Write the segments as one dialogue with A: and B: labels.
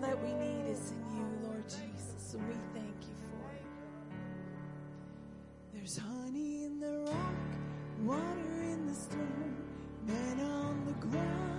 A: that we need is in you, Lord Jesus, and we thank you for it. There's honey in the rock, water in the stone, manna the ground.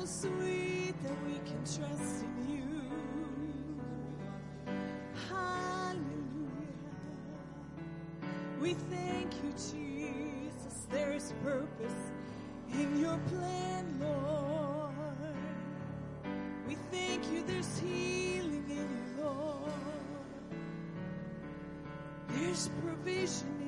A: so sweet that we can trust in you. Hallelujah. We thank you, Jesus. There is purpose in your plan, Lord. We thank you, there's healing in you, Lord. There's provision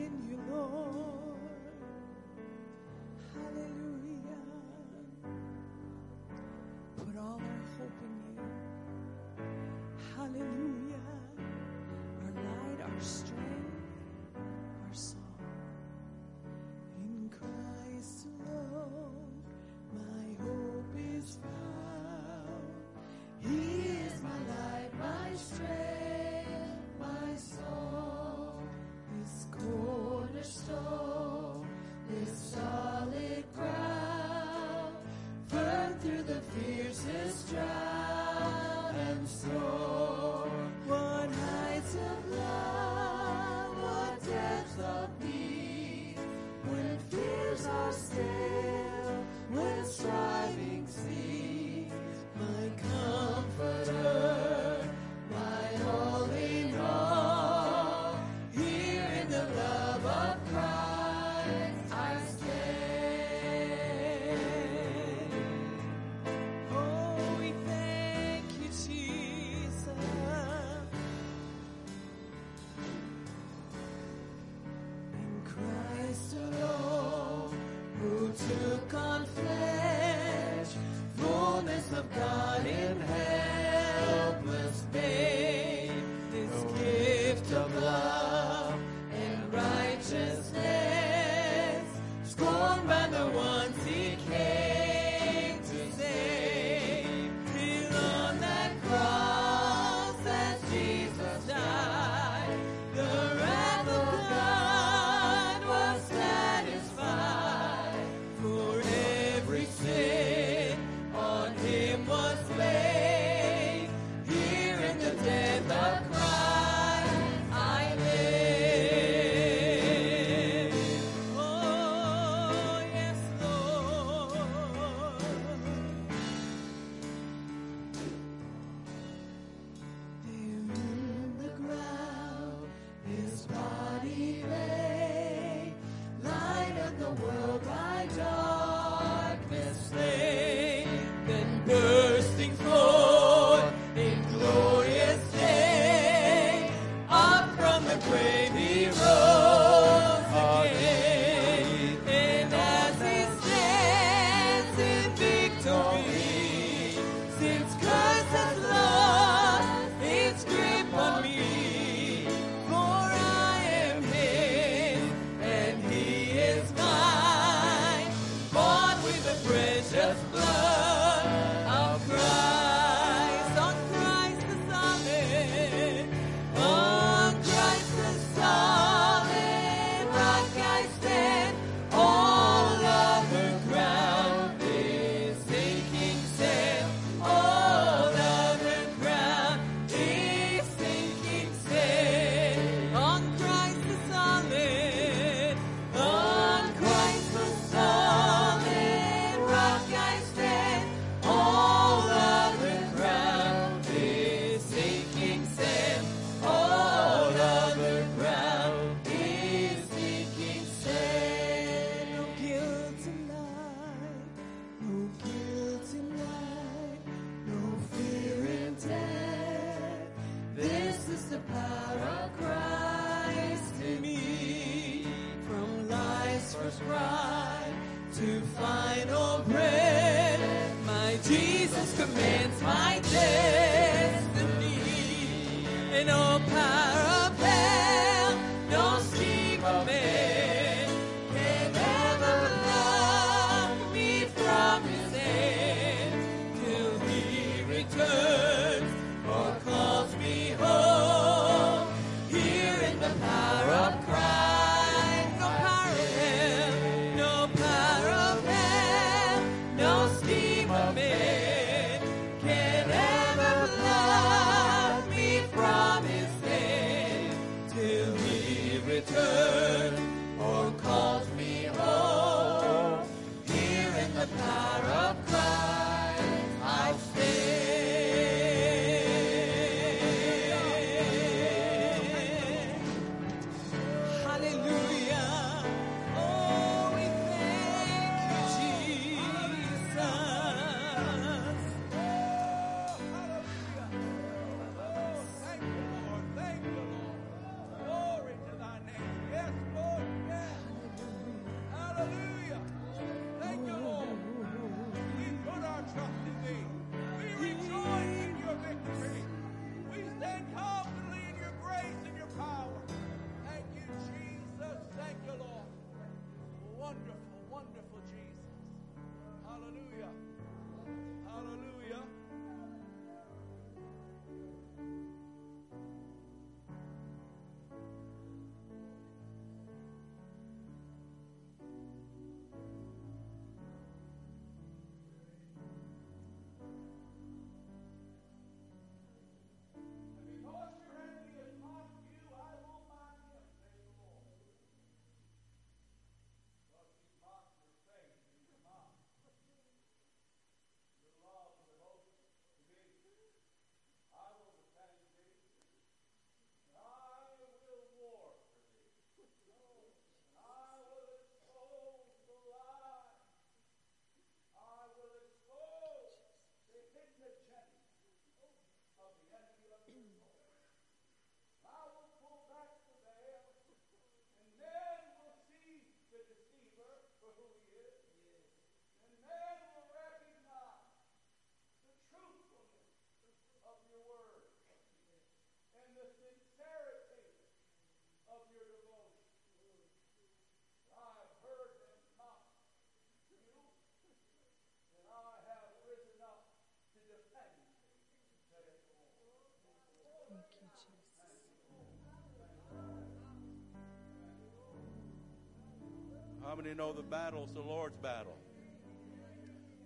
B: How many know the battle's the Lord's battle?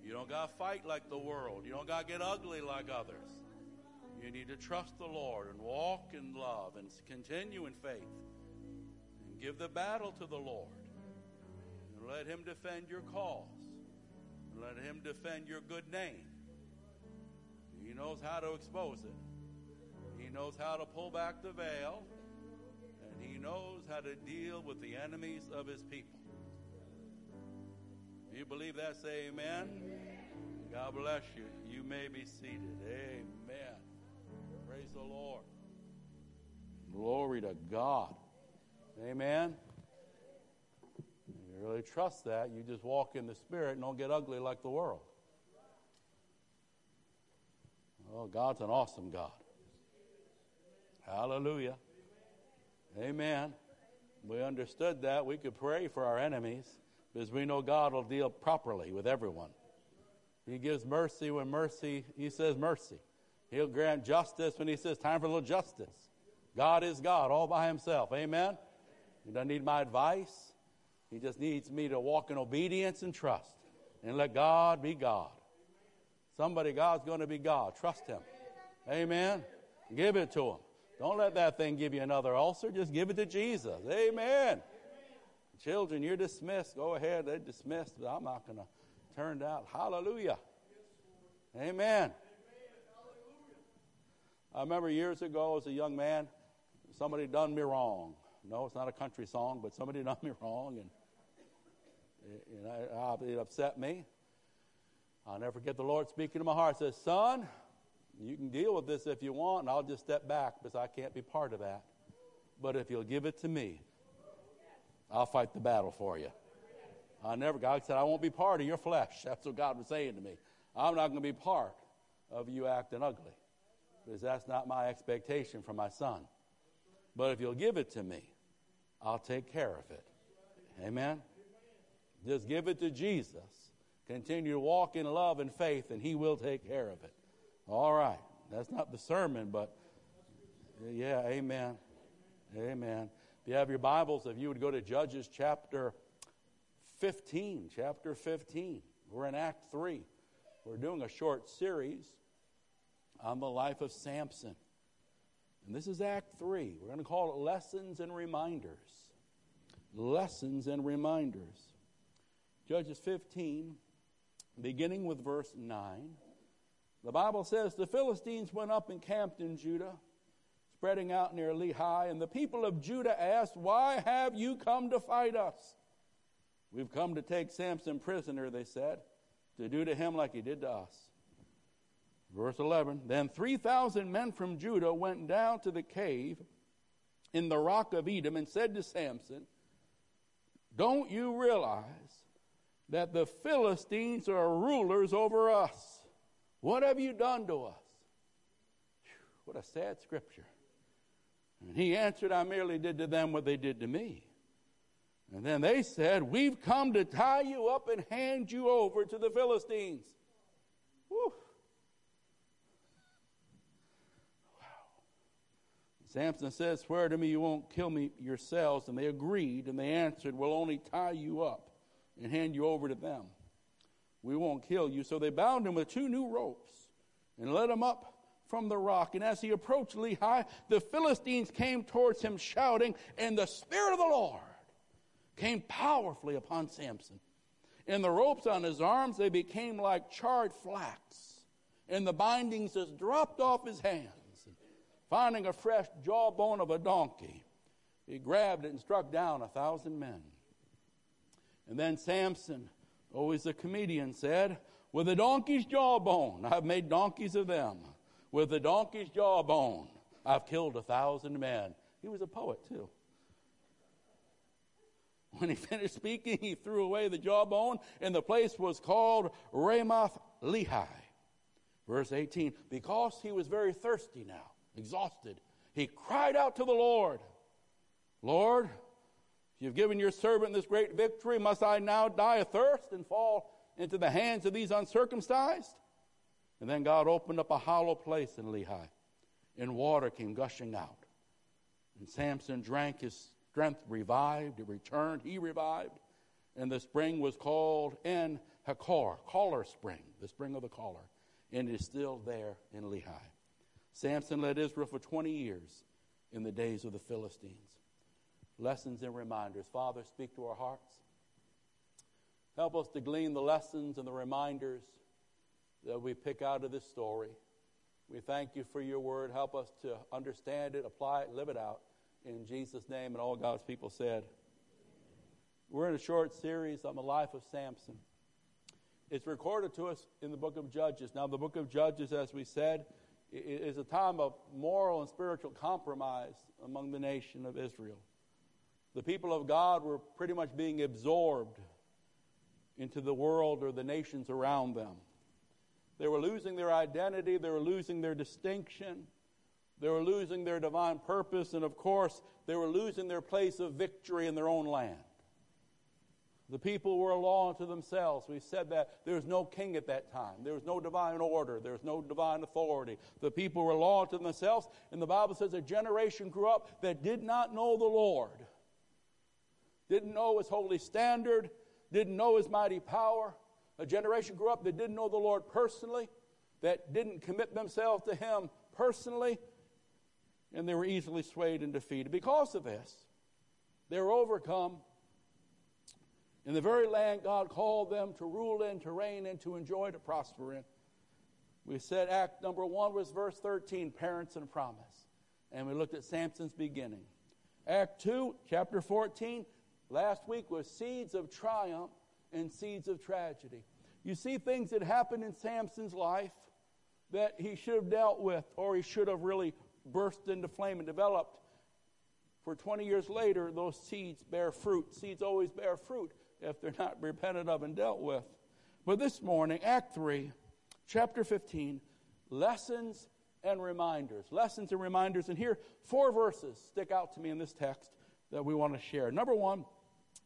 B: You don't got to fight like the world. You don't got to get ugly like others. You need to trust the Lord and walk in love and continue in faith and give the battle to the Lord. And let Him defend your cause. And let Him defend your good name. He knows how to expose it. He knows how to pull back the veil. And He knows how to deal with the enemies of His people. You believe that, say amen. God bless you. You may be seated. Amen. Praise the Lord. Glory to God. Amen. You really trust that, you just walk in the Spirit and don't get ugly like the world. Oh, God's an awesome God. Hallelujah. Amen. We understood that. We could pray for our enemies because we know God will deal properly with everyone. He gives mercy when mercy, He says mercy. He'll grant justice when He says time for a little justice. God is God all by Himself. Amen. He doesn't need my advice. He just needs me to walk in obedience and trust and let God be God. Somebody, God's going to be God. Trust Him. Amen. Give it to Him. Don't let that thing give you another ulcer. Just give it to Jesus. Amen. Children, you're dismissed. Go ahead. They're dismissed. But I'm not going to turn out. Hallelujah. Amen. I remember years ago as a young man, somebody done me wrong. No, it's not a country song, but somebody done me wrong, and, and I, it upset me. I'll never forget the Lord speaking to my heart. Says, "Son, you can deal with this if you want, and I'll just step back because I can't be part of that. But if you'll give it to me, I'll fight the battle for you." I never. God said, "I won't be part of your flesh." That's what God was saying to me. I'm not going to be part of you acting ugly because that's not my expectation for my son. But if you'll give it to me, I'll take care of it. Amen? Just give it to Jesus. Continue to walk in love and faith, and He will take care of it. All right. That's not the sermon, but yeah, amen. Amen. If you have your Bibles, if you would go to Judges chapter 15, chapter 15. We're in Act 3. We're doing a short series on the life of Samson. And this is Act 3. We're going to call it Lessons and Reminders. Lessons and Reminders. Judges 15, beginning with verse 9. The Bible says the Philistines went up and camped in Judah, spreading out near Lehi, and the people of Judah asked, Why have you come to fight us? We've come to take Samson prisoner, they said, to do to him like he did to us. Verse 11 Then 3,000 men from Judah went down to the cave in the rock of Etam and said to Samson, Don't you realize that the Philistines are rulers over us? What have you done to us? What a sad scripture. And he answered, I merely did to them what they did to me. And then they said, We've come to tie you up and hand you over to the Philistines. Whew. Wow. Samson says, Swear to me you won't kill me yourselves. And they agreed, and they answered, We'll only tie you up and hand you over to them. We won't kill you. So they bound him with two new ropes and led him up from the rock. And as he approached Lehi, the Philistines came towards him shouting, and the Spirit of the Lord came powerfully upon Samson. And the ropes on his arms, they became like charred flax, and the bindings just dropped off his hands. Finding a fresh jawbone of a donkey, he grabbed it and struck down a thousand men. And then Samson, always a comedian, said, With a donkey's jawbone, I've made donkeys of them. With a donkey's jawbone, I've killed a thousand men. He was a poet, too. When he finished speaking, he threw away the jawbone, and the place was called Ramath Lehi. Verse 18, because he was very thirsty now exhausted, he cried out to the Lord, Lord, you've given your servant this great victory. Must I now die of thirst and fall into the hands of these uncircumcised? And then God opened up a hollow place in Lehi, and water came gushing out. And Samson drank, his strength revived, it returned, he revived. And the spring was called En Hakkore, Caller Spring, the spring of the caller. And it is still there in Lehi. Samson led Israel for 20 years in the days of the Philistines. Lessons and reminders. Father, speak to our hearts. Help us to glean the lessons and the reminders that we pick out of this story. We thank you for your word. Help us to understand it, apply it, live it out. In Jesus' name, and all God's people said. We're in a short series on the life of Samson. It's recorded to us in the book of Judges. Now, the book of Judges, as we said, is a time of moral and spiritual compromise among the nation of Israel. The people of God were pretty much being absorbed into the world or the nations around them. They were losing their identity, they were losing their distinction, they were losing their divine purpose, and of course, they were losing their place of victory in their own land. The people were a law unto themselves. We said that there was no king at that time. There was no divine order. There was no divine authority. The people were a law unto themselves. And the Bible says a generation grew up that did not know the Lord, didn't know his holy standard, didn't know his mighty power. A generation grew up that didn't know the Lord personally, that didn't commit themselves to him personally, and they were easily swayed and defeated. Because of this, they were overcome in the very land God called them to rule in, to reign in, to enjoy, to prosper in. We said act number one was verse 13, parents and promise. And we looked at Samson's beginning. Act two, chapter 14, last week was seeds of triumph and seeds of tragedy. You see things that happened in Samson's life that he should have dealt with, or he should have really burst into flame and developed. For 20 years later, those seeds bear fruit. Seeds always bear fruit if they're not repented of and dealt with. But this morning, Act 3, chapter 15, lessons and reminders. Lessons and reminders. And here, four verses stick out to me in this text that we want to share. Number one,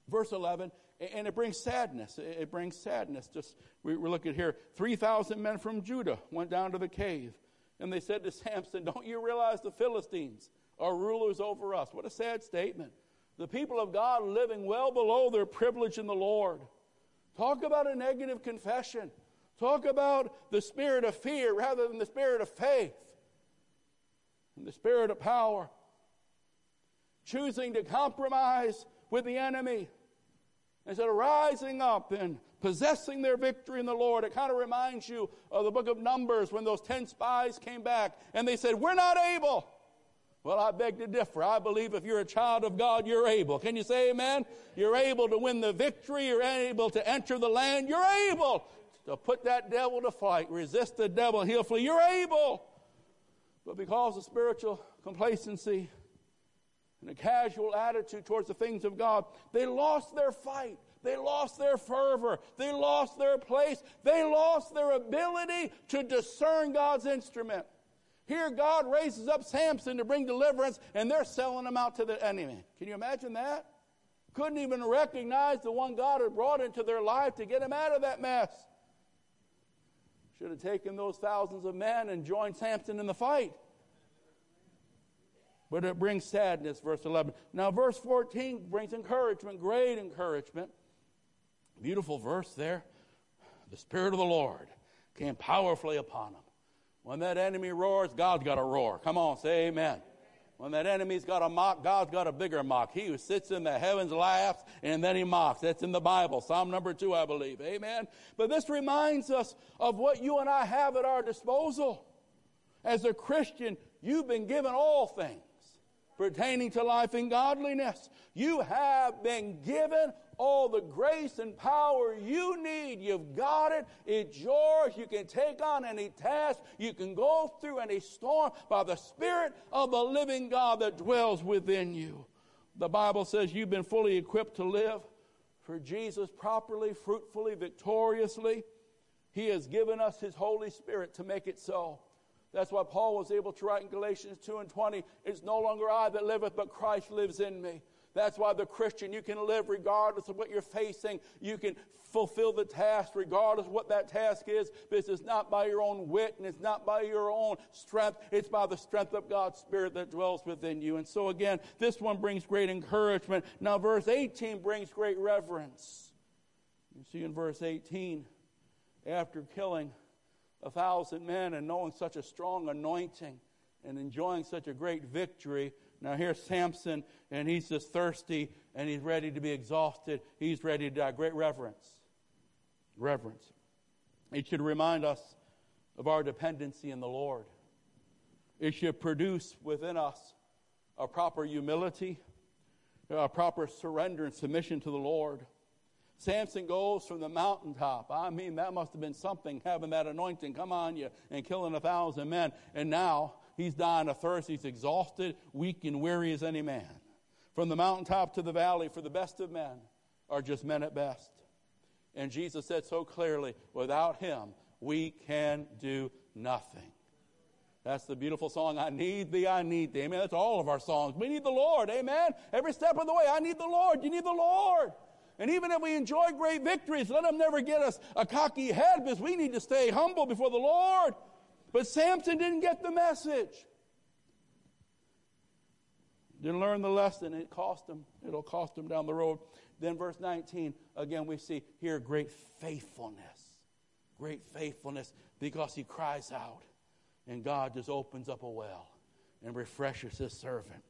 B: verse 11, and it brings sadness. It brings sadness. Just we, are looking here. 3,000 men from Judah went down to the cave, and they said to Samson, Don't you realize the Philistines are rulers over us? What a sad statement the people of God living well below their privilege in the Lord. Talk about a negative confession. Talk about the spirit of fear rather than the spirit of faith and the spirit of power. Choosing to compromise with the enemy instead of rising up and possessing their victory in the Lord. It kind of reminds you of the book of Numbers when those 10 spies came back and they said, We're not able. Well, I beg to differ. I believe if you're a child of God, you're able. Can you say amen? You're able to win the victory. You're able to enter the land. You're able to put that devil to flight. Resist the devil he'll flee. You're able. But because of spiritual complacency and a casual attitude towards the things of God, they lost their fight. They lost their fervor. They lost their place. They lost their ability to discern God's instrument. Here, God raises up Samson to bring deliverance, and they're selling him out to the enemy. Can you imagine that? Couldn't even recognize the one God had brought into their life to get him out of that mess. Should have taken those thousands of men and joined Samson in the fight. But it brings sadness, verse 11. Now, verse 14 brings encouragement, great encouragement. Beautiful verse there. The Spirit of the Lord came powerfully upon him when that enemy roars, God's got to roar. Come on, say amen. When that enemy's got a mock, God's got a bigger mock. He who sits in the heavens laughs and then he mocks. That's in the Bible. Psalm number two, I believe. Amen. But this reminds us of what you and I have at our disposal. As a Christian, you've been given all things pertaining to life and godliness. You have been given all the grace and power you need. You've got it. It's yours. You can take on any task. You can go through any storm by the Spirit of the living God that dwells within you. The Bible says you've been fully equipped to live for Jesus properly, fruitfully, victoriously. He has given us His Holy Spirit to make it so. That's why Paul was able to write in Galatians 2 and 20, It's no longer I that liveth, but Christ lives in me. That's why the Christian, you can live regardless of what you're facing. You can fulfill the task regardless of what that task is. This is not by your own wit and it's not by your own strength. It's by the strength of God's Spirit that dwells within you. And so again, this one brings great encouragement. Now verse 18 brings great reverence. You see in verse 18, after killing a thousand men and knowing such a strong anointing and enjoying such a great victory, now here's Samson, and he's just thirsty and he's ready to be exhausted. He's ready to die. Great reverence. Reverence. It should remind us of our dependency in the Lord. It should produce within us a proper humility, a proper surrender and submission to the Lord. Samson goes from the mountaintop. I mean, that must have been something having that anointing come on you and killing a thousand men. And now he's dying of thirst. He's exhausted, weak, and weary as any man. From the mountaintop to the valley, for the best of men are just men at best. And Jesus said so clearly, without him, we can do nothing. That's the beautiful song, I need thee, I need thee. Amen. That's all of our songs. We need the Lord. Amen. Every step of the way, I need the Lord. You need the Lord. And even if we enjoy great victories, let them never get us a cocky head because we need to stay humble before the Lord. But Samson didn't get the message. Didn't learn the lesson. It cost him. It'll cost him down the road. Then, verse 19, again, we see here great faithfulness. Great faithfulness because he cries out and God just opens up a well and refreshes his servant.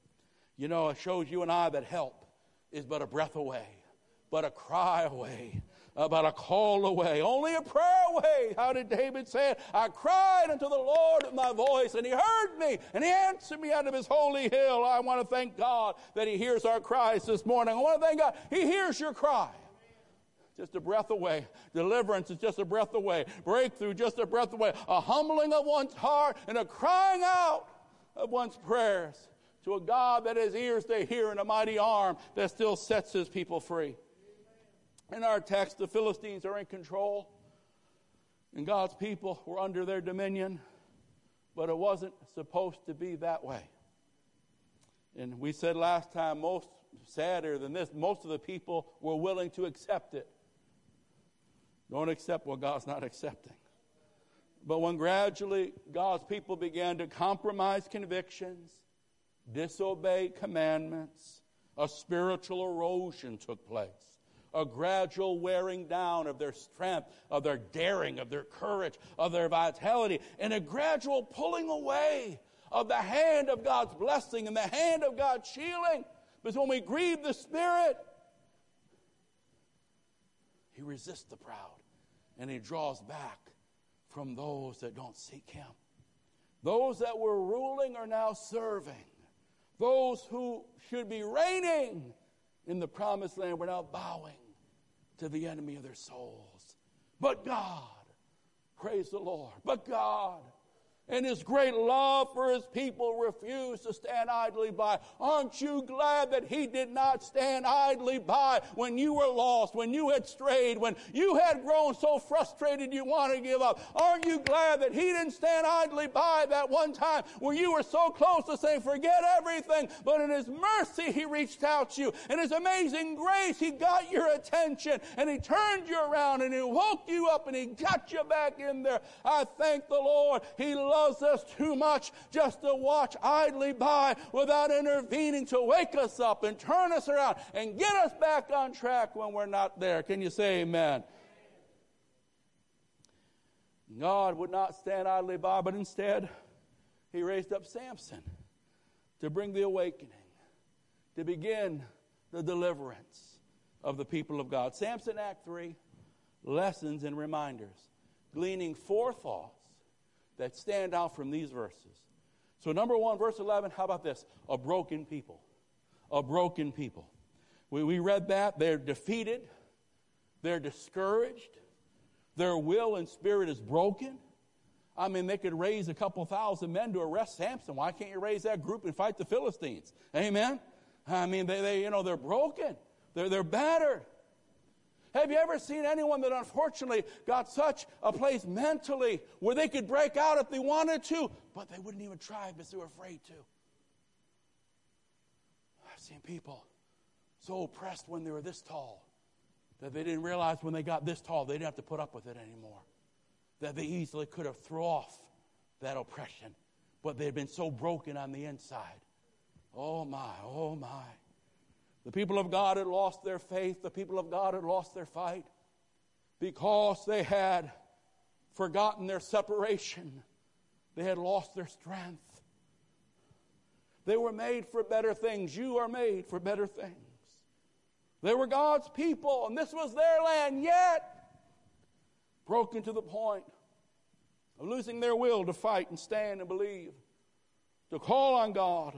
B: You know, it shows you and I that help is but a breath away, but a cry away, uh, about a call away, only a prayer away. How did David say it? I cried unto the Lord with my voice, and he heard me, and he answered me out of his holy hill. I want to thank God that he hears our cries this morning. I want to thank God he hears your cry just a breath away. Deliverance is just a breath away. Breakthrough, just a breath away. A humbling of one's heart and a crying out of one's prayers to a God that has ears to hear and a mighty arm that still sets his people free. In our text, the Philistines are in control, and God's people were under their dominion, but it wasn't supposed to be that way. And we said last time, most sadder than this, most of the people were willing to accept it. Don't accept what God's not accepting. But when gradually God's people began to compromise convictions, disobey commandments, a spiritual erosion took place. A gradual wearing down of their strength, of their daring, of their courage, of their vitality, and a gradual pulling away of the hand of God's blessing and the hand of God's shielding. Because when we grieve the Spirit, He resists the proud and he draws back from those that don't seek him. Those that were ruling are now serving. Those who should be reigning in the promised land were now bowing to the enemy of their souls. But God, praise the Lord, but God and his great love for his people refused to stand idly by. Aren't you glad that he did not stand idly by when you were lost, when you had strayed, when you had grown so frustrated you want to give up? Aren't you glad that he didn't stand idly by that one time when you were so close to saying, forget everything, but in his mercy he reached out to you. In his amazing grace he got your attention and he turned you around and he woke you up and he got you back in there. I thank the Lord. He loves loves us too much just to watch idly by without intervening to wake us up and turn us around and get us back on track when we're not there. Can you say amen? God would not stand idly by, but instead, He raised up Samson to bring the awakening, to begin the deliverance of the people of God. Samson, Act 3, lessons and reminders, gleaning four thoughts that stand out from these verses. So, number one, verse 11, how about this? A broken people. A broken people. We, we read that. They're defeated, they're discouraged, their will and spirit is broken. I mean, they could raise a couple thousand men to arrest Samson. Why can't you raise that group and fight the Philistines? Amen? I mean, they, they you know, they're broken. They're, they're battered. Have you ever seen anyone that unfortunately got such a place mentally where they could break out if they wanted to, but they wouldn't even try because they were afraid to? I've seen people so oppressed when they were this tall that they didn't realize when they got this tall they didn't have to put up with it anymore. That they easily could have thrown off that oppression, but they had been so broken on the inside. Oh my, oh my. The people of God had lost their faith. The people of God had lost their fight. because they had forgotten their separation. They had lost their strength. They were made for better things. You are made for better things. They were God's people, and this was their land, yet broken to the point of losing their will to fight and stand and believe, to call on God,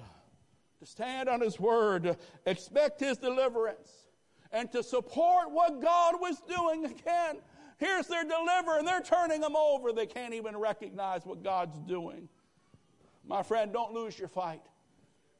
B: to stand on His word, to expect His deliverance, and to support what God was doing again. Here's their deliverer, and they're turning them over. They can't even recognize what God's doing. My friend, don't lose your fight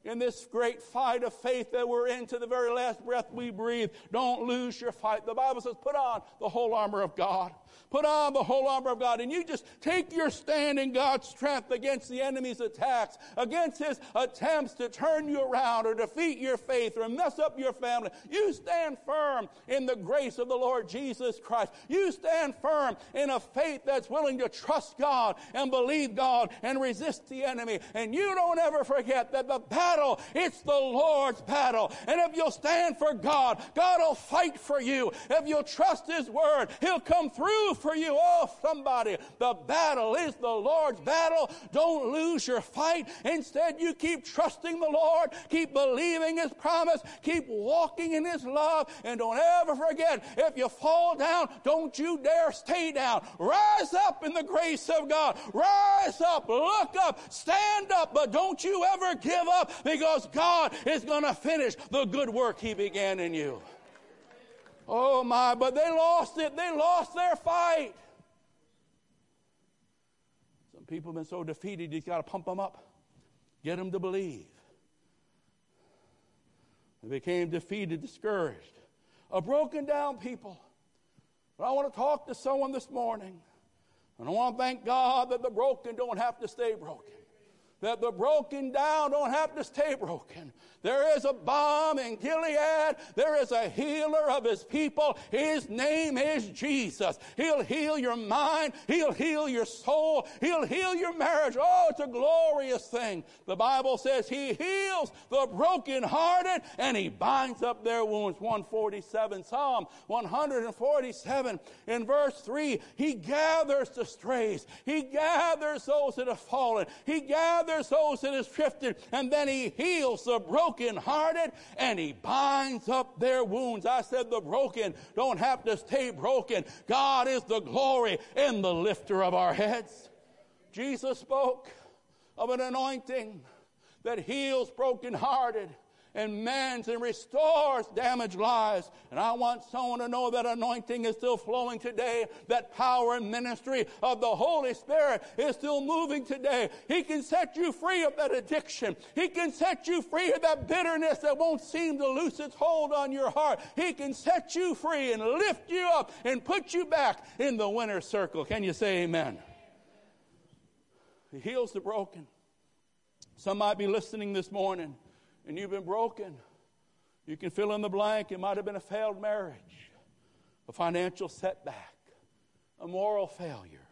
B: in this great fight of faith that we're in to the very last breath we breathe. Don't lose your fight. The Bible says, put on the whole armor of God. Put on the whole armor of God and you just take your stand in God's strength against the enemy's attacks, against his attempts to turn you around or defeat your faith or mess up your family. You stand firm in the grace of the Lord Jesus Christ. You stand firm in a faith that's willing to trust God and believe God and resist the enemy. And you don't ever forget that the battle, it's the Lord's battle. And if you'll stand for God, God will fight for you. If you'll trust His word, He'll come through for you. Oh, somebody, the battle is the Lord's battle. Don't lose your fight. Instead, you keep trusting the Lord, keep believing His promise, keep walking in His love, and don't ever forget if you fall down, don't you dare stay down. Rise up in the grace of God. Rise up, look up, stand up, but don't you ever give up because God is going to finish the good work He began in you. Oh my, but they lost it. They lost their fight. Some people have been so defeated, you got to pump them up, get them to believe. They became defeated, discouraged, a broken down people. But I want to talk to someone this morning. And I want to thank God that the broken don't have to stay broken that the broken down don't have to stay broken. There is a balm in Gilead. There is a healer of his people. His name is Jesus. He'll heal your mind. He'll heal your soul. He'll heal your marriage. Oh, it's a glorious thing. The Bible says he heals the brokenhearted and he binds up their wounds. 147, Psalm 147 in verse 3. He gathers the strays. He gathers those that have fallen. He gathers those that have drifted, and then he heals the brokenhearted and he binds up their wounds. I said the broken don't have to stay broken. God is the glory and the lifter of our heads. Jesus spoke of an anointing that heals brokenhearted and mends and restores damaged lives. And I want someone to know that anointing is still flowing today. That power and ministry of the Holy Spirit is still moving today. He can set you free of that addiction. He can set you free of that bitterness that won't seem to loose its hold on your heart. He can set you free and lift you up and put you back in the winner's circle. Can you say amen? He heals the broken. Some might be listening this morning and you've been broken. You can fill in the blank. It might have been a failed marriage, a financial setback, a moral failure,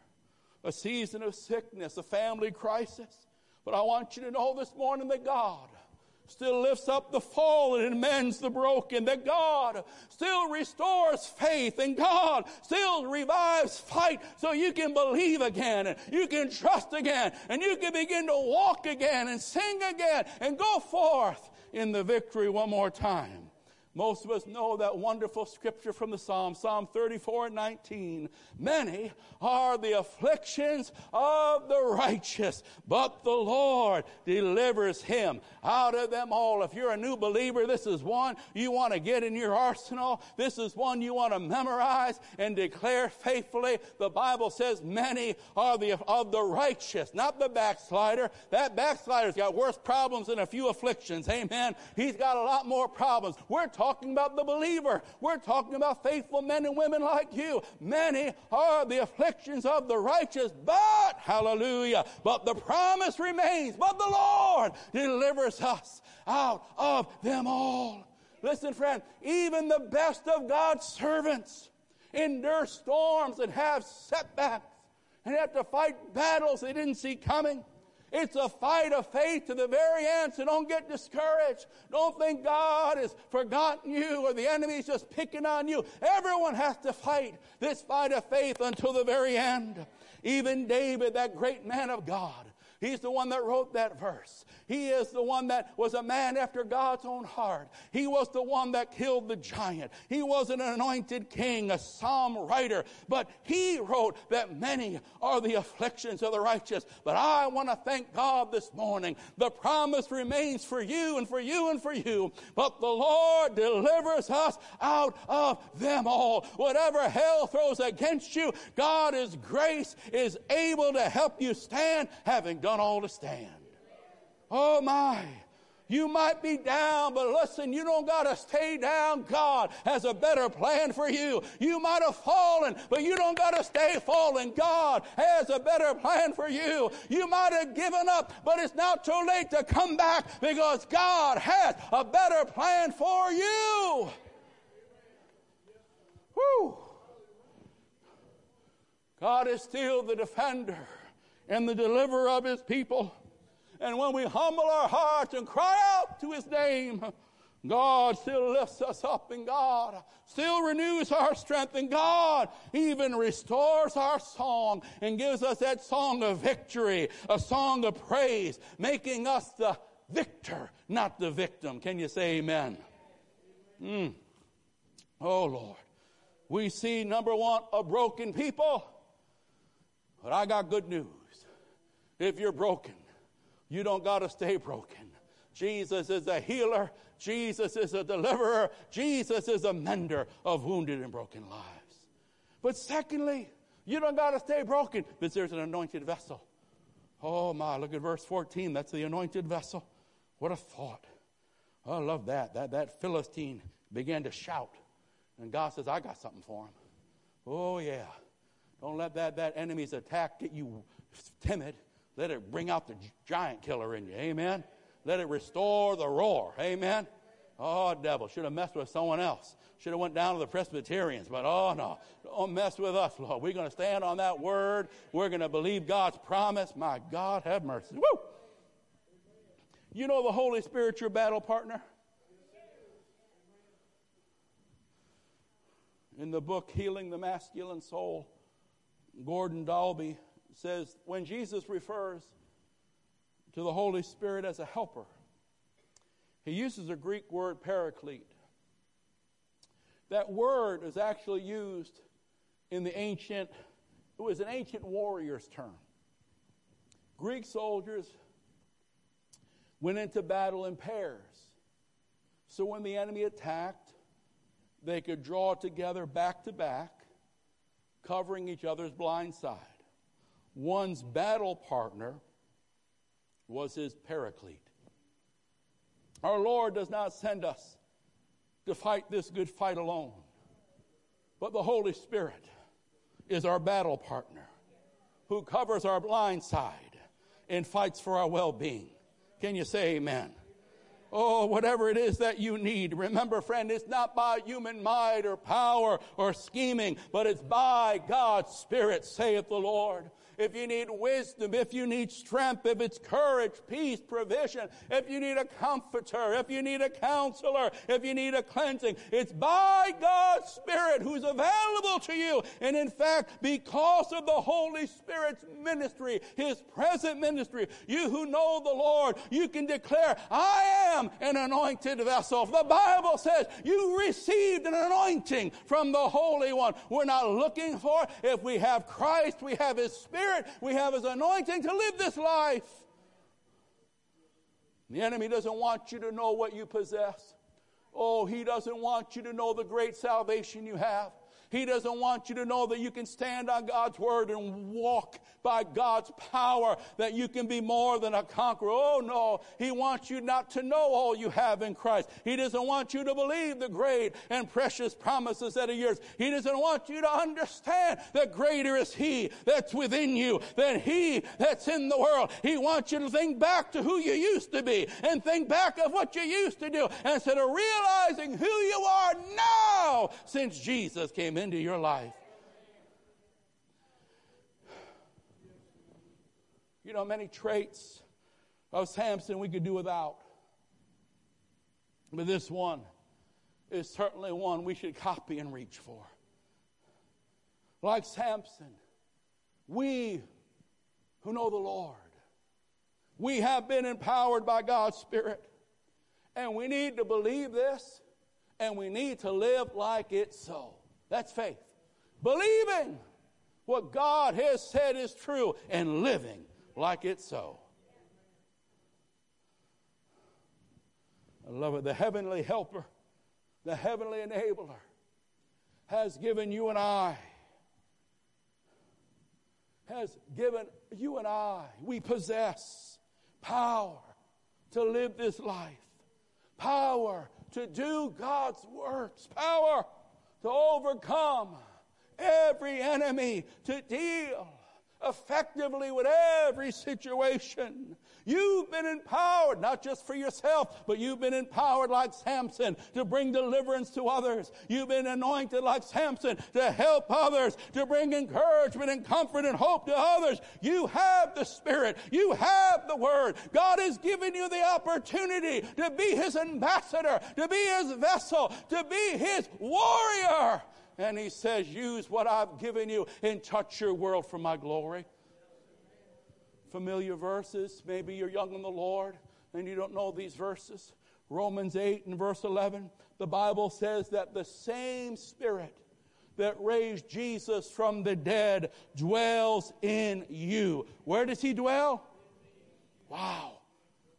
B: a season of sickness, a family crisis. But I want you to know this morning that God still lifts up the fallen and mends the broken, that God still restores faith and God still revives fight so you can believe again and you can trust again and you can begin to walk again and sing again and go forth in the victory one more time. Most of us know that wonderful scripture from the Psalm, Psalm 34 and 19. Many are the afflictions of the righteous, but the Lord delivers him out of them all. If you're a new believer, this is one you want to get in your arsenal. This is one you want to memorize and declare faithfully. The Bible says many are the of the righteous, not the backslider. That backslider's got worse problems than a few afflictions. Amen. He's got a lot more problems. We're talking about the believer. We're talking about faithful men and women like you. Many are the afflictions of the righteous, but, hallelujah, but the promise remains, but the Lord delivers us out of them all. Listen, friend, even the best of God's servants endure storms and have setbacks and have to fight battles they didn't see coming. It's a fight of faith to the very end, so don't get discouraged. Don't think God has forgotten you or the enemy's just picking on you. Everyone has to fight this fight of faith until the very end. Even David, that great man of God, He's the one that wrote that verse. He is the one that was a man after God's own heart. He was the one that killed the giant. He was an anointed king, a psalm writer. But he wrote that many are the afflictions of the righteous. But I want to thank God this morning. The promise remains for you and for you and for you. But the Lord delivers us out of them all. Whatever hell throws against you, God's grace is able to help you stand having done done all to stand. Oh my. You might be down, but listen, you don't got to stay down. God has a better plan for you. You might have fallen, but you don't got to stay fallen. God has a better plan for you. You might have given up, but it's not too late to come back because God has a better plan for you. Whew. God is still the defender and the deliverer of his people. And when we humble our hearts and cry out to his name, God still lifts us up and God still renews our strength and God even restores our song and gives us that song of victory, a song of praise, making us the victor, not the victim. Can you say amen? Mm. Oh Lord. We see number one, a broken people. But I got good news. If you're broken, you don't got to stay broken. Jesus is a healer. Jesus is a deliverer. Jesus is a mender of wounded and broken lives. But secondly, you don't got to stay broken because there's an anointed vessel. Oh my, look at verse 14. That's the anointed vessel. What a thought. I love that. That, that Philistine began to shout. And God says, I got something for him. Oh, yeah. Don't let that, that enemy's attack get you timid. Let it bring out the giant killer in you. Amen. Let it restore the roar. Amen. Oh, devil, should have messed with someone else. Should have went down to the Presbyterians, but oh no, don't mess with us, Lord. We're going to stand on that word. We're going to believe God's promise. My God, have mercy. Woo! You know the Holy Spirit, your battle partner. In the book Healing the Masculine Soul, Gordon Dalbey says when Jesus refers to the Holy Spirit as a helper, he uses a Greek word paraclete. That word is actually used in the ancient, it was an ancient warrior's term. Greek soldiers went into battle in pairs. So when the enemy attacked, they could draw together back to back, covering each other's blind side one's battle partner was his paraclete. Our Lord does not send us to fight this good fight alone, but the Holy Spirit is our battle partner who covers our blind side and fights for our well being. Can you say amen? Oh, whatever it is that you need. Remember, friend, it's not by human might or power or scheming, but it's by God's Spirit, saith the Lord if you need wisdom, if you need strength, if it's courage, peace, provision, if you need a comforter, if you need a counselor, if you need a cleansing, it's by God's Spirit who's available to you. And in fact, because of the Holy Spirit's ministry, His present ministry, you who know the Lord, you can declare, I am an anointed vessel. The Bible says you received an anointing from the Holy One. We're not looking for, if we have Christ, we have His Spirit, Spirit, we have His anointing to live this life. The enemy doesn't want you to know what you possess. Oh, he doesn't want you to know the great salvation you have. He doesn't want you to know that you can stand on God's word and walk by God's power, that you can be more than a conqueror. Oh no, He wants you not to know all you have in Christ. He doesn't want you to believe the great and precious promises that are yours. He doesn't want you to understand that greater is He that's within you than He that's in the world. He wants you to think back to who you used to be and think back of what you used to do instead of realizing who you are now since Jesus came into your life. You know, many traits of Samson we could do without. But this one is certainly one we should copy and reach for. Like Samson, we who know the Lord, we have been empowered by God's Spirit. And we need to believe this, and we need to live like it's so. That's faith. Believing what God has said is true and living like it's so. I love it. The heavenly helper, the heavenly enabler, has given you and I, has given you and I, we possess power to live this life, power to do God's works, power to overcome every enemy, to deal effectively with every situation. You've been empowered, not just for yourself, but you've been empowered like Samson to bring deliverance to others. You've been anointed like Samson to help others, to bring encouragement and comfort and hope to others. You have the Spirit. You have the Word. God has given you the opportunity to be His ambassador, to be His vessel, to be His warrior. And he says, Use what I've given you and touch your world for my glory. Familiar verses. Maybe you're young in the Lord and you don't know these verses. Romans 8 and verse 11, the Bible says that the same Spirit that raised Jesus from the dead dwells in you. Where does he dwell? Wow.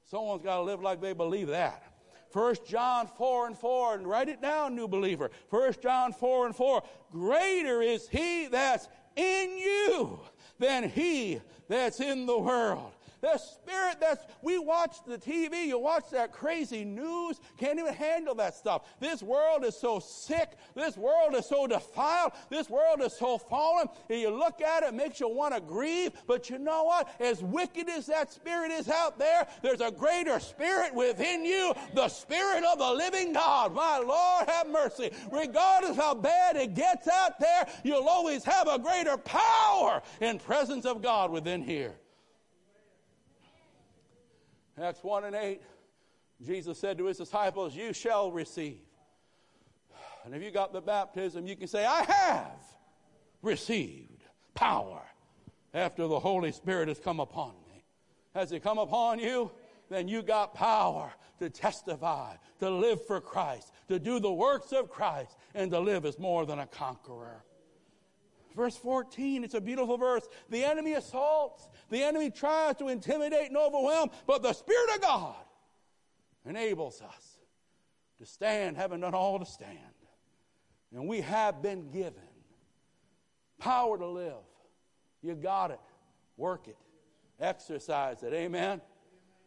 B: Someone's got to live like they believe that. 1 John 4 and 4, and write it down, new believer. 1 John 4 and 4. Greater is he that's in you than he that's in the world. The spirit that's, we watch the TV, you watch that crazy news, can't even handle that stuff. This world is so sick. This world is so defiled. This world is so fallen. And you look at it, it makes you want to grieve. But you know what? As wicked as that spirit is out there, there's a greater spirit within you, the spirit of the living God. My Lord, have mercy. Regardless how bad it gets out there, you'll always have a greater power and presence of God within here. Acts 1 and 8, Jesus said to his disciples, You shall receive. And if you got the baptism, you can say, I have received power after the Holy Spirit has come upon me. Has He come upon you? Then you got power to testify, to live for Christ, to do the works of Christ, and to live as more than a conqueror. Verse 14, it's a beautiful verse. The enemy assaults, the enemy tries to intimidate and overwhelm, but the Spirit of God enables us to stand, having done all to stand. And we have been given power to live. You got it. Work it. Exercise it. Amen.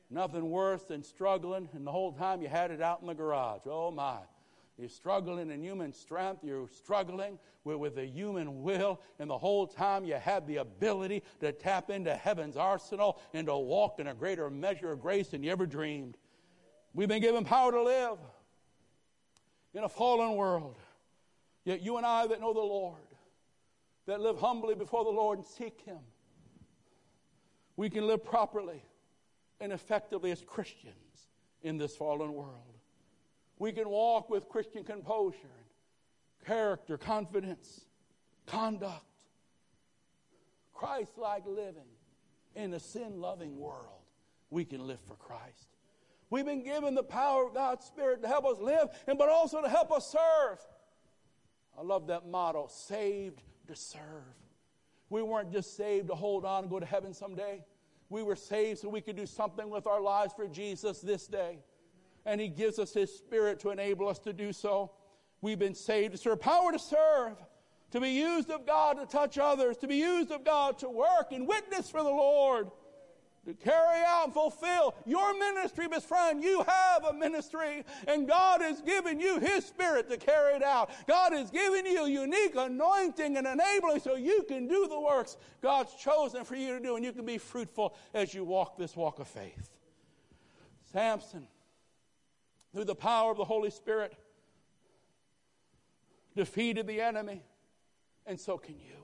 B: Nothing worse than struggling, and the whole time you had it out in the garage. Oh my. You're struggling in human strength. You're struggling with, with the human will. And the whole time you have the ability to tap into heaven's arsenal and to walk in a greater measure of grace than you ever dreamed. We've been given power to live in a fallen world. Yet you and I that know the Lord, that live humbly before the Lord and seek Him, we can live properly and effectively as Christians in this fallen world. We can walk with Christian composure character, confidence, conduct, Christ like living in a sin loving world. We can live for Christ. We've been given the power of God's Spirit to help us live, and but also to help us serve. I love that motto saved to serve. We weren't just saved to hold on and go to heaven someday. We were saved so we could do something with our lives for Jesus this day and He gives us His Spirit to enable us to do so. We've been saved to serve, power to serve, to be used of God to touch others, to be used of God to work and witness for the Lord, to carry out and fulfill your ministry, best friend. You have a ministry, and God has given you His Spirit to carry it out. God has given you a unique anointing and enabling so you can do the works God's chosen for you to do, and you can be fruitful as you walk this walk of faith. Samson through the power of the Holy Spirit, defeated the enemy, and so can you,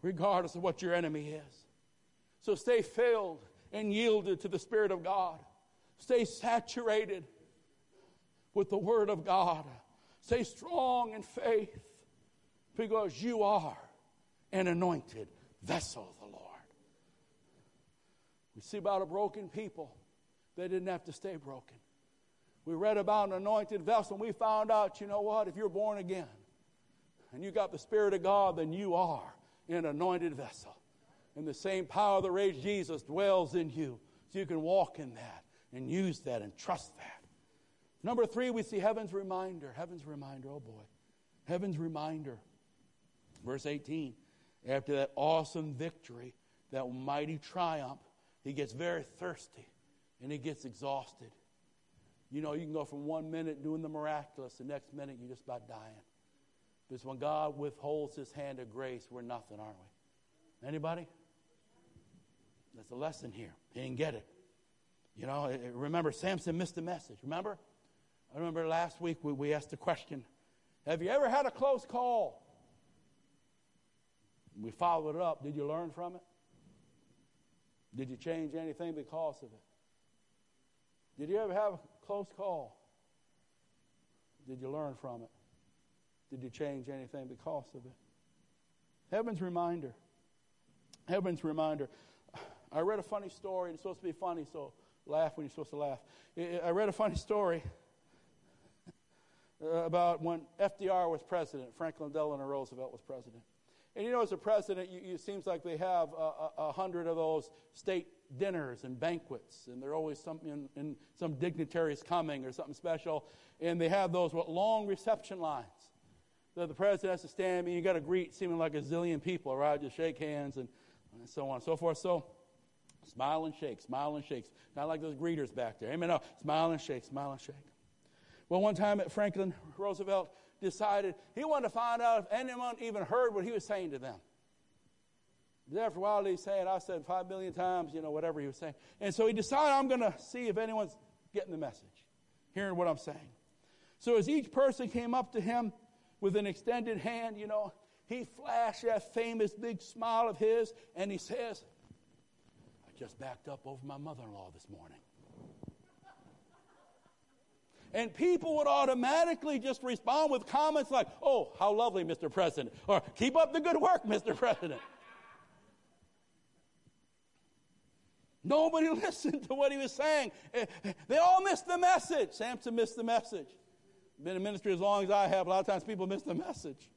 B: regardless of what your enemy is. So stay filled and yielded to the Spirit of God. Stay saturated with the Word of God. Stay strong in faith because you are an anointed vessel of the Lord. We see about a broken people. They didn't have to stay broken. We read about an anointed vessel and we found out, you know what, if you're born again and you got the Spirit of God, then you are an anointed vessel. And the same power that raised Jesus dwells in you. So you can walk in that and use that and trust that. Number three, we see heaven's reminder. Heaven's reminder, oh boy. Heaven's reminder. Verse 18. After that awesome victory, that mighty triumph, he gets very thirsty and he gets exhausted. You know, you can go from one minute doing the miraculous, the next minute you're just about dying. Because when God withholds his hand of grace, we're nothing, aren't we? Anybody? That's a lesson here. He didn't get it. You know, eh, eh, remember, Samson missed the message. Remember? I remember last week we, we asked the question Have you ever had a close call? We followed it up. Did you learn from it? Did you change anything because of it? Did you ever have close call? Did you learn from it? Did you change anything because of it? Heaven's reminder. Heaven's reminder. I read a funny story, and it's supposed to be funny, so laugh when you're supposed to laugh. I read a funny story about when FDR was president, Franklin Delano Roosevelt was president. And you know, as a president, you, it seems like they have a, a, hundred of those state dinners and banquets, and there are always some, in, in some dignitaries coming or something special, and they have those what, long reception lines. So the president has to stand, and you got to greet seeming like a zillion people, right? Just shake hands and, and so on and so forth. So smile and shake, smile and shake. Not like those greeters back there. Amen. No, smile and shake, smile and shake. Well, one time at Franklin Roosevelt decided he wanted to find out if anyone even heard what he was saying to them. After a while, he's saying, I said five million times, you know, whatever he was saying. And so he decided, I'm going to see if anyone's getting the message, hearing what I'm saying. So as each person came up to him with an extended hand, you know, he flashed that famous big smile of his and he says, I just backed up over my mother in law this morning. And people would automatically just respond with comments like, oh, how lovely, Mr. President, or keep up the good work, Mr. President. Nobody listened to what he was saying. Eh, they all missed the message. Samson missed the message. Been in ministry as long as I have, a lot of times people miss the message.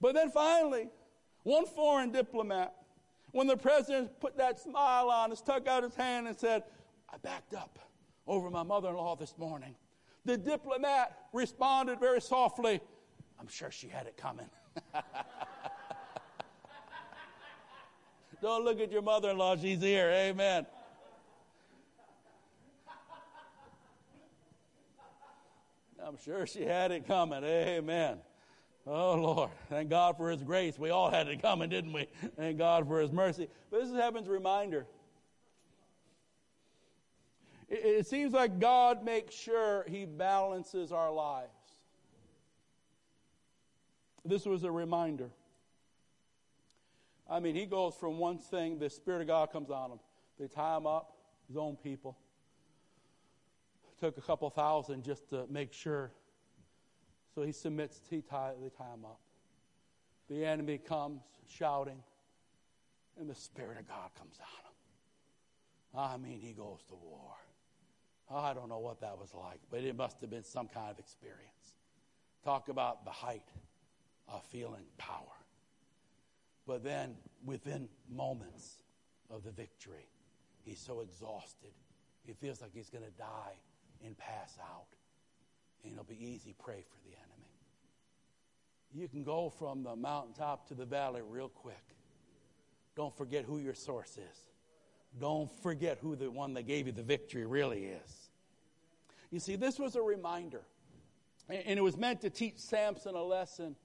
B: But then finally, one foreign diplomat, when the president put that smile on, stuck out his hand and said, I backed up over my mother in law this morning. The diplomat responded very softly, I'm sure she had it coming. Don't look at your mother in law, she's here. Amen. I'm sure she had it coming. Amen. Oh, Lord. Thank God for His grace. We all had it coming, didn't we? Thank God for His mercy. But this is heaven's reminder it, it seems like God makes sure He balances our lives. This was a reminder. I mean, he goes from one thing, the Spirit of God comes on him. They tie him up, his own people. took a couple thousand just to make sure. So he submits, he tie, they tie him up. The enemy comes shouting, and the Spirit of God comes on him. I mean, he goes to war. I don't know what that was like, but it must have been some kind of experience. Talk about the height of feeling power. But then, within moments of the victory, he's so exhausted. He feels like he's going to die and pass out. And it'll be easy prey for the enemy. You can go from the mountaintop to the valley real quick. Don't forget who your source is. Don't forget who the one that gave you the victory really is. You see, this was a reminder, and it was meant to teach Samson a lesson.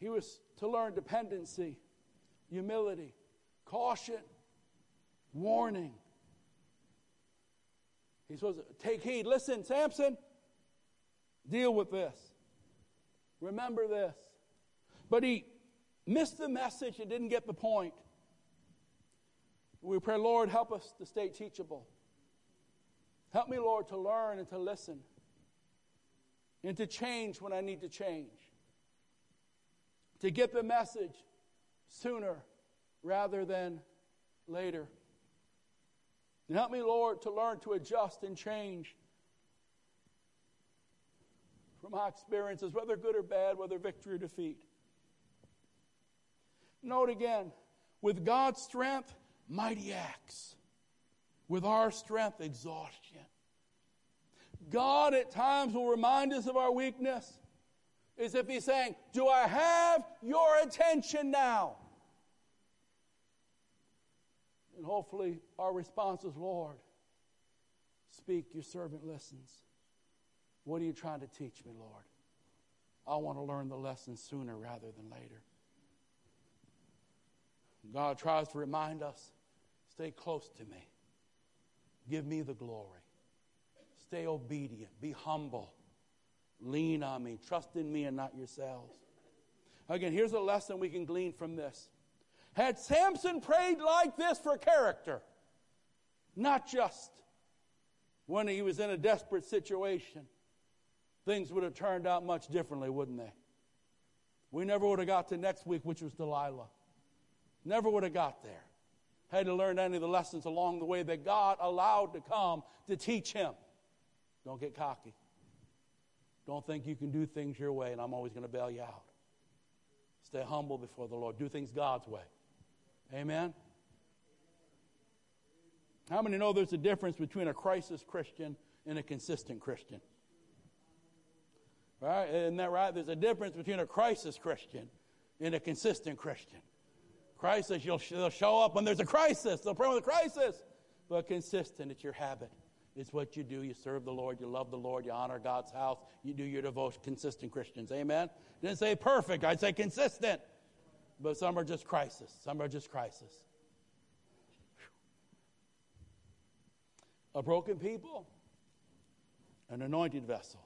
B: He was to learn dependency, humility, caution, warning. He's supposed to take heed. Listen, Samson, deal with this. Remember this. But he missed the message and didn't get the point. We pray, Lord, help us to stay teachable. Help me, Lord, to learn and to listen and to change when I need to change. To get the message sooner rather than later. And help me, Lord, to learn to adjust and change from my experiences, whether good or bad, whether victory or defeat. Note again, with God's strength, mighty acts. With our strength, exhaustion. God at times will remind us of our weakness, as if He's saying, Do I have your attention now? And hopefully, our response is, Lord, speak, your servant listens. What are you trying to teach me, Lord? I want to learn the lesson sooner rather than later. God tries to remind us stay close to me, give me the glory, stay obedient, be humble, lean on me, trust in me and not yourselves. Again, here's a lesson we can glean from this. Had Samson prayed like this for character, not just when he was in a desperate situation, things would have turned out much differently, wouldn't they? We never would have got to next week, which was Delilah. Never would have got there. Had to learn any of the lessons along the way that God allowed to come to teach him. Don't get cocky. Don't think you can do things your way and I'm always going to bail you out. Stay humble before the Lord. Do things God's way. Amen? How many know there's a difference between a crisis Christian and a consistent Christian? Right? Isn't that right? There's a difference between a crisis Christian and a consistent Christian. Crisis, you'll, they'll show up when there's a crisis. They'll pray with a crisis. But consistent, it's your habit. It's what you do. You serve the Lord. You love the Lord. You honor God's house. You do your devotion. Consistent Christians. Amen? Didn't say perfect. I'd say consistent. But some are just crisis. Some are just crisis. A broken people, an anointed vessel.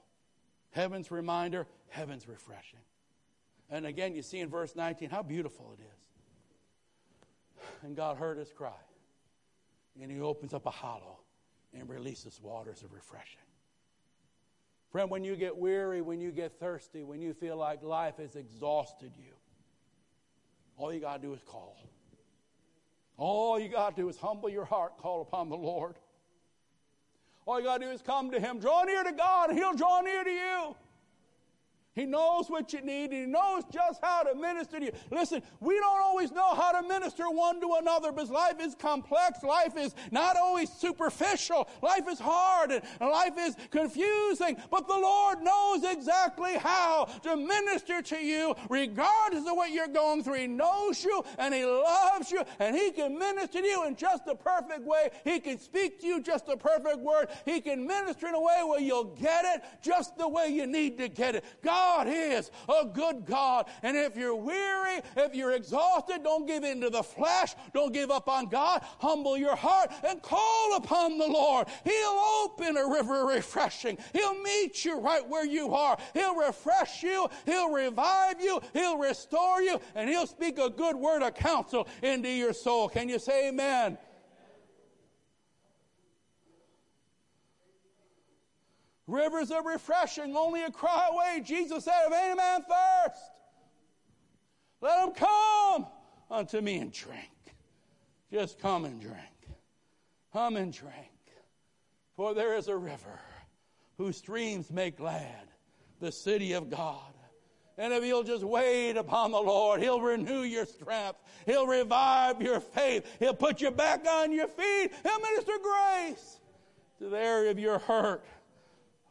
B: Heaven's reminder, heaven's refreshing. And again, you see in verse 19 how beautiful it is. And God heard his cry. And he opens up a hollow and releases waters of refreshing. Friend, when you get weary, when you get thirsty, when you feel like life has exhausted you, all you got to do is call. All you got to do is humble your heart, call upon the Lord. All you got to do is come to Him. Draw near to God, and He'll draw near to you. He knows what you need. He knows just how to minister to you. Listen, we don't always know how to minister one to another because life is complex. Life is not always superficial. Life is hard and life is confusing. But the Lord knows exactly how to minister to you regardless of what you're going through. He knows you and He loves you and He can minister to you in just the perfect way. He can speak to you just the perfect word. He can minister in a way where you'll get it just the way you need to get it. God God is a good God. And if you're weary, if you're exhausted, don't give in to the flesh. Don't give up on God. Humble your heart and call upon the Lord. He'll open a river of refreshing. He'll meet you right where you are. He'll refresh you. He'll revive you. He'll restore you. And He'll speak a good word of counsel into your soul. Can you say amen? Rivers of refreshing, only a cry away. Jesus said, If any man thirst, let him come unto me and drink. Just come and drink. Come and drink. For there is a river whose streams make glad the city of God. And if you'll just wait upon the Lord, He'll renew your strength. He'll revive your faith. He'll put you back on your feet. He'll minister grace to the area of your hurt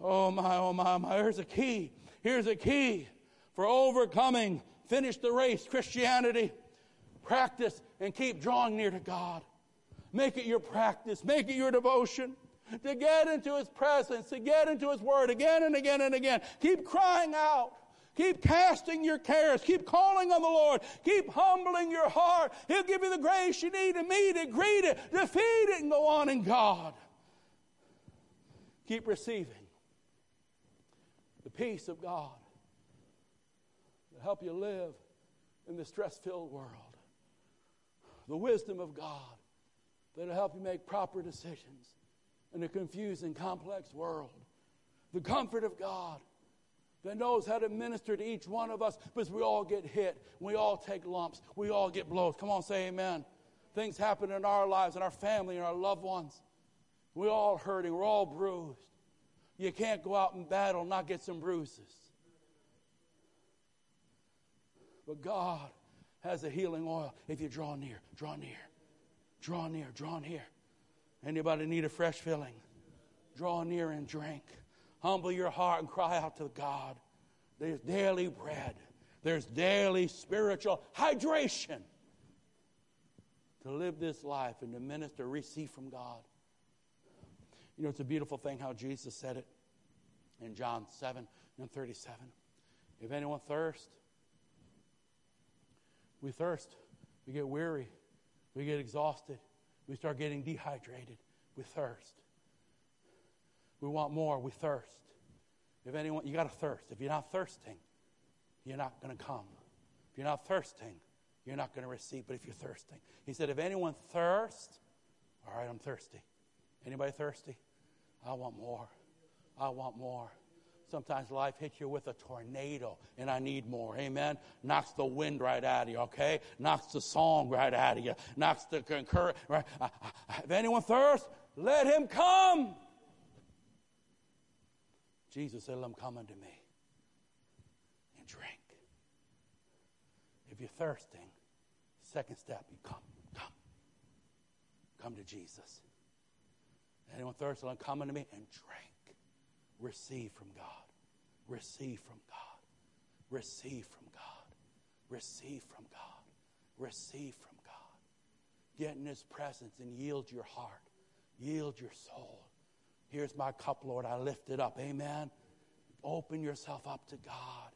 B: Oh my, oh my, oh my. Here's a key. Here's a key for overcoming. Finish the race, Christianity. Practice and keep drawing near to God. Make it your practice. Make it your devotion. To get into His presence, to get into His Word again and again and again. Keep crying out. Keep casting your cares. Keep calling on the Lord. Keep humbling your heart. He'll give you the grace you need to meet it, greet it, defeat it, and go on in God. Keep receiving the peace of God to help you live in this stress filled world, the wisdom of God that'll help you make proper decisions in a confused and complex world. The comfort of God that knows how to minister to each one of us because we all get hit. We all take lumps. We all get blows. Come on, say amen. Things happen in our lives, in our family, and our loved ones. We're all hurting. We're all bruised. You can't go out in battle and not get some bruises. But God has a healing oil if you draw near, draw near, draw near, draw near. Anybody need a fresh filling? Draw near and drink. Humble your heart and cry out to God. There's daily bread. There's daily spiritual hydration to live this life and to minister, receive from God. You know, it's a beautiful thing how Jesus said it in John 7 and 37. If anyone thirst, we thirst, we get weary, we get exhausted, we start getting dehydrated, we thirst. We want more, we thirst. If anyone, you got to thirst. If you're not thirsting, you're not going to come. If you're not thirsting, you're not going to receive. But if you're thirsting, he said, if anyone thirsts, all right, I'm thirsty. Anybody thirsty? I want more. I want more. Sometimes life hits you with a tornado, and I need more. Amen. Knocks the wind right out of you. Okay, knocks the song right out of you. Knocks the concur. Right. If anyone thirsts, let him come. Jesus said, "Let him come unto me and drink." If you're thirsting, second step, you come, come, come to Jesus. Anyone thirsty, let him come unto me and drink. Receive from God. Receive from God. Receive from God. Receive from God. Receive from God. Get in His presence and yield your heart. Yield your soul. Here's my cup, Lord. I lift it up. Amen. Open yourself up to God.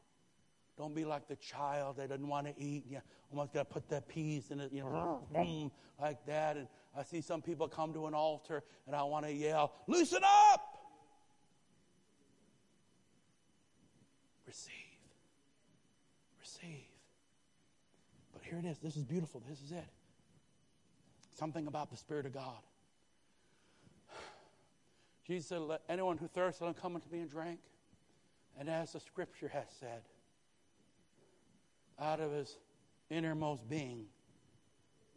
B: Don't be like the child that doesn't want to eat. You almost got to put the peas in it, you know, like that. And I see some people come to an altar and I want to yell, loosen up! Receive. Receive. But here it is. This is beautiful. This is it. Something about the Spirit of God. Jesus said, Let anyone who thirsts, let him come unto me and drink. And as the scripture has said, out of his innermost being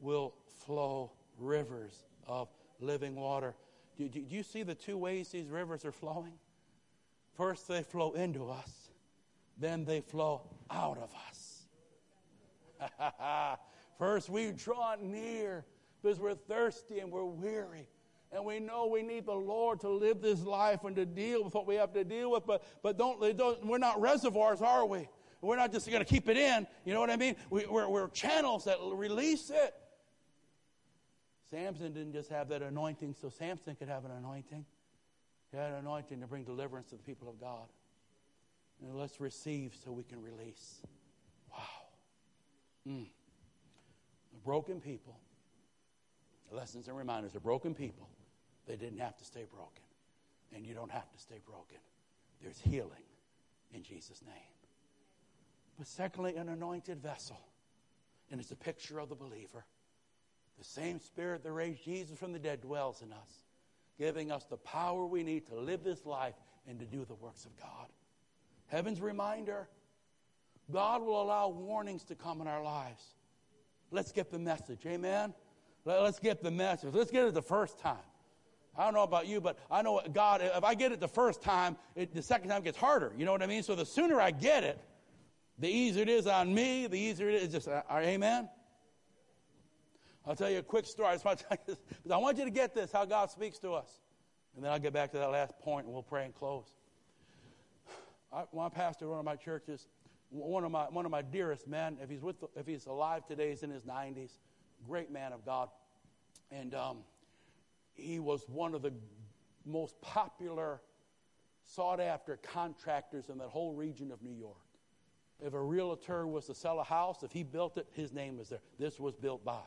B: will flow rivers of living water. Do, do, do, you see the two ways these rivers are flowing? First, they flow into us, then they flow out of us. First, we draw near because we're thirsty and we're weary. And we know we need the Lord to live this life and to deal with what we have to deal with, but, but don't, don't we're not reservoirs, are we? We're not just going to keep it in. You know what I mean? We, we're, we're channels that release it. Samson didn't just have that anointing so Samson could have an anointing. He had an anointing to bring deliverance to the people of God. And let's receive so we can release. Wow. Mm. Broken people, lessons and reminders, of broken people, they didn't have to stay broken. And you don't have to stay broken. There's healing in Jesus' name. But secondly, an anointed vessel. And it's a picture of the believer. The same spirit that raised Jesus from the dead dwells in us, giving us the power we need to live this life and to do the works of God. Heaven's reminder God will allow warnings to come in our lives. Let's get the message. Amen? Let's get the message. Let's get it the first time. I don't know about you, but I know God, if I get it the first time, it, the second time gets harder. You know what I mean? So the sooner I get it, the easier it is on me, the easier it is. Just, uh, amen? I'll tell you a quick story. I, you I want you to get this, how God speaks to us. And then I'll get back to that last point and we'll pray and close. I, my pastor, one of my churches, one of my, one of my dearest men, if he's, with, if he's alive today, he's in his 90s, great man of God. And um, he was one of the most popular, sought after contractors in that whole region of New York. If a realtor was to sell a house, if he built it, his name was there. This was built by.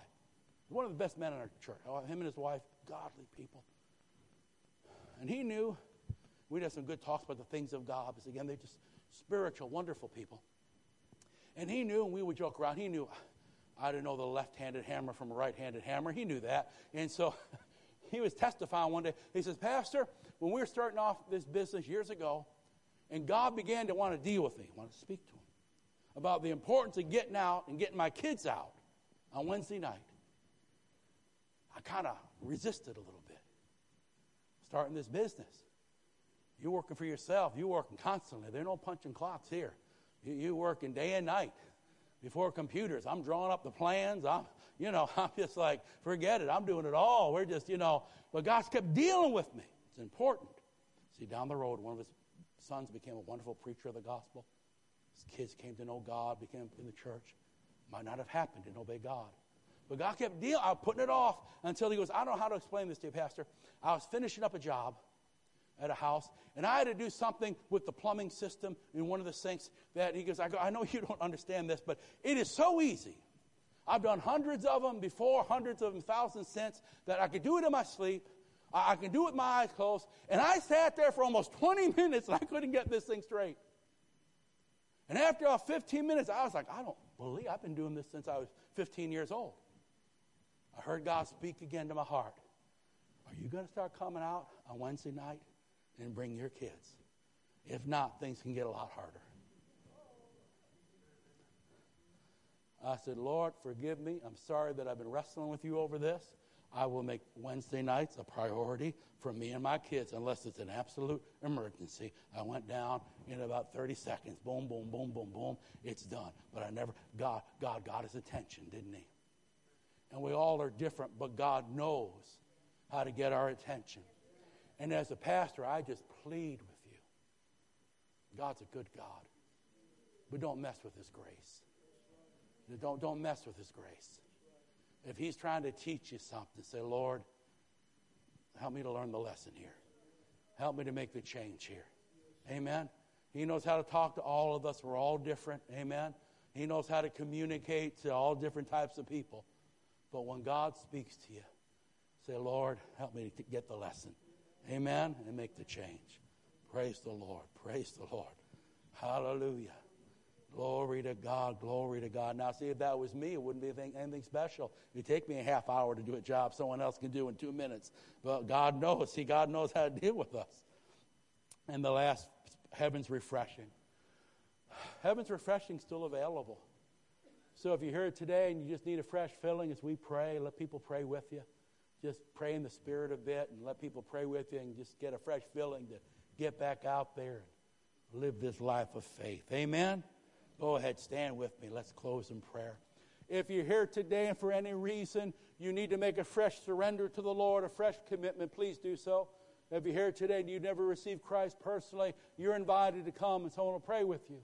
B: One of the best men in our church. Oh, him and his wife, godly people. And he knew we had some good talks about the things of God, because again, they're just spiritual, wonderful people. And he knew, and we would joke around, he knew, I didn't know the left handed hammer from a right handed hammer. He knew that. And so he was testifying one day. He says, Pastor, when we were starting off this business years ago, and God began to want to deal with me, want to speak to about the importance of getting out and getting my kids out on Wednesday night, I kind of resisted a little bit. Starting this business. You're working for yourself. You're working constantly. There are no punching clocks here. You're working day and night before computers. I'm drawing up the plans. I'm, you know, I'm just like, forget it. I'm doing it all. We're just, you know, but God's kept dealing with me. It's important. See, down the road, one of his sons became a wonderful preacher of the gospel. Kids came to know God, became in the church. Might not have happened, didn't obey God. But God kept dealing, I was putting it off until he goes, I don't know how to explain this to you, Pastor. I was finishing up a job at a house, and I had to do something with the plumbing system in one of the sinks that he goes, I, go, I know you don't understand this, but it is so easy. I've done hundreds of them before, hundreds of them, thousands since, that I could do it in my sleep. I, I can do it with my eyes closed. And I sat there for almost 20 minutes and I couldn't get this thing straight. And after all 15 minutes, I was like, I don't believe I've been doing this since I was 15 years old. I heard God speak again to my heart. Are you going to start coming out on Wednesday night and bring your kids? If not, things can get a lot harder. I said, Lord, forgive me. I'm sorry that I've been wrestling with you over this. I will make Wednesday nights a priority for me and my kids unless it's an absolute emergency. I went down in about 30 seconds. Boom, boom, boom, boom, boom. It's done. But I never, God, God got his attention, didn't he? And we all are different, but God knows how to get our attention. And as a pastor, I just plead with you. God's a good God. But don't mess with his grace. Don't, don't mess with his grace. If he's trying to teach you something, say, Lord, help me to learn the lesson here. Help me to make the change here. Amen. He knows how to talk to all of us. We're all different. Amen. He knows how to communicate to all different types of people. But when God speaks to you, say, Lord, help me to get the lesson. Amen. And make the change. Praise the Lord. Praise the Lord. Hallelujah. Glory to God, glory to God. Now, see, if that was me, it wouldn't be anything, anything special. It'd take me a half hour to do a job someone else can do in two minutes. But God knows. See, God knows how to deal with us. And the last, heaven's refreshing. Heaven's refreshing still available. So if you're here today and you just need a fresh filling as we pray, let people pray with you. Just pray in the Spirit a bit and let people pray with you and just get a fresh filling to get back out there and live this life of faith. Amen. Go ahead, stand with me. Let's close in prayer. If you're here today and for any reason you need to make a fresh surrender to the Lord, a fresh commitment, please do so. If you're here today and you never received Christ personally, you're invited to come and someone will pray with you.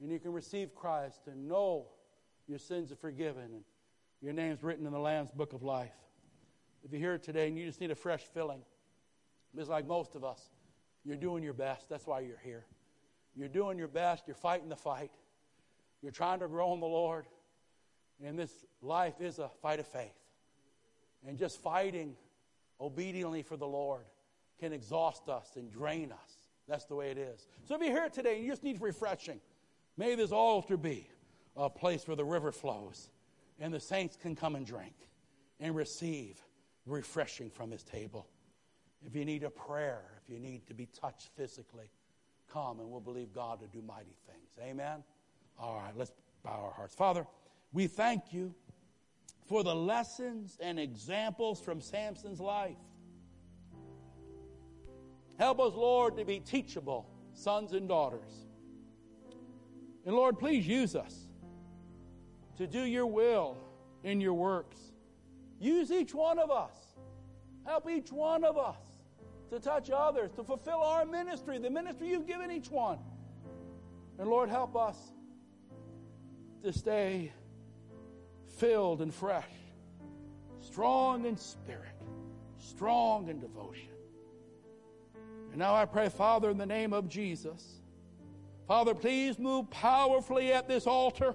B: And you can receive Christ and know your sins are forgiven and your name's written in the Lamb's book of life. If you're here today and you just need a fresh filling, it's like most of us, you're doing your best. That's why you're here. You're doing your best. You're fighting the fight. You're trying to grow in the Lord. And this life is a fight of faith. And just fighting obediently for the Lord can exhaust us and drain us. That's the way it is. So if you're here today and you just need refreshing, may this altar be a place where the river flows and the saints can come and drink and receive refreshing from his table. If you need a prayer, if you need to be touched physically, come and we'll believe God to do mighty things. Amen. All right, let's bow our hearts. Father, we thank you for the lessons and examples from Samson's life. Help us, Lord, to be teachable sons and daughters. And Lord, please use us to do your will in your works. Use each one of us. Help each one of us to touch others, to fulfill our ministry, the ministry you've given each one. And Lord, help us to stay filled and fresh, strong in spirit, strong in devotion. And now I pray, Father, in the name of Jesus, Father, please move powerfully at this altar.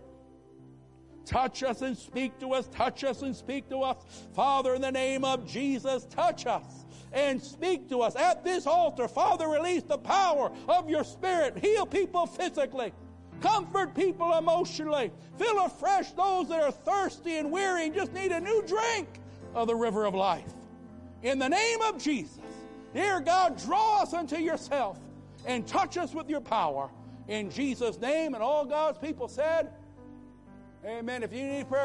B: Touch us and speak to us. Touch us and speak to us. Father, in the name of Jesus, touch us and speak to us at this altar. Father, release the power of your Spirit. Heal people physically. Comfort people emotionally. Fill afresh those that are thirsty and weary and just need a new drink of the river of life. In the name of Jesus, dear God, draw us unto yourself and touch us with your power. In Jesus' name, and all God's people said, Amen. If you need prayer,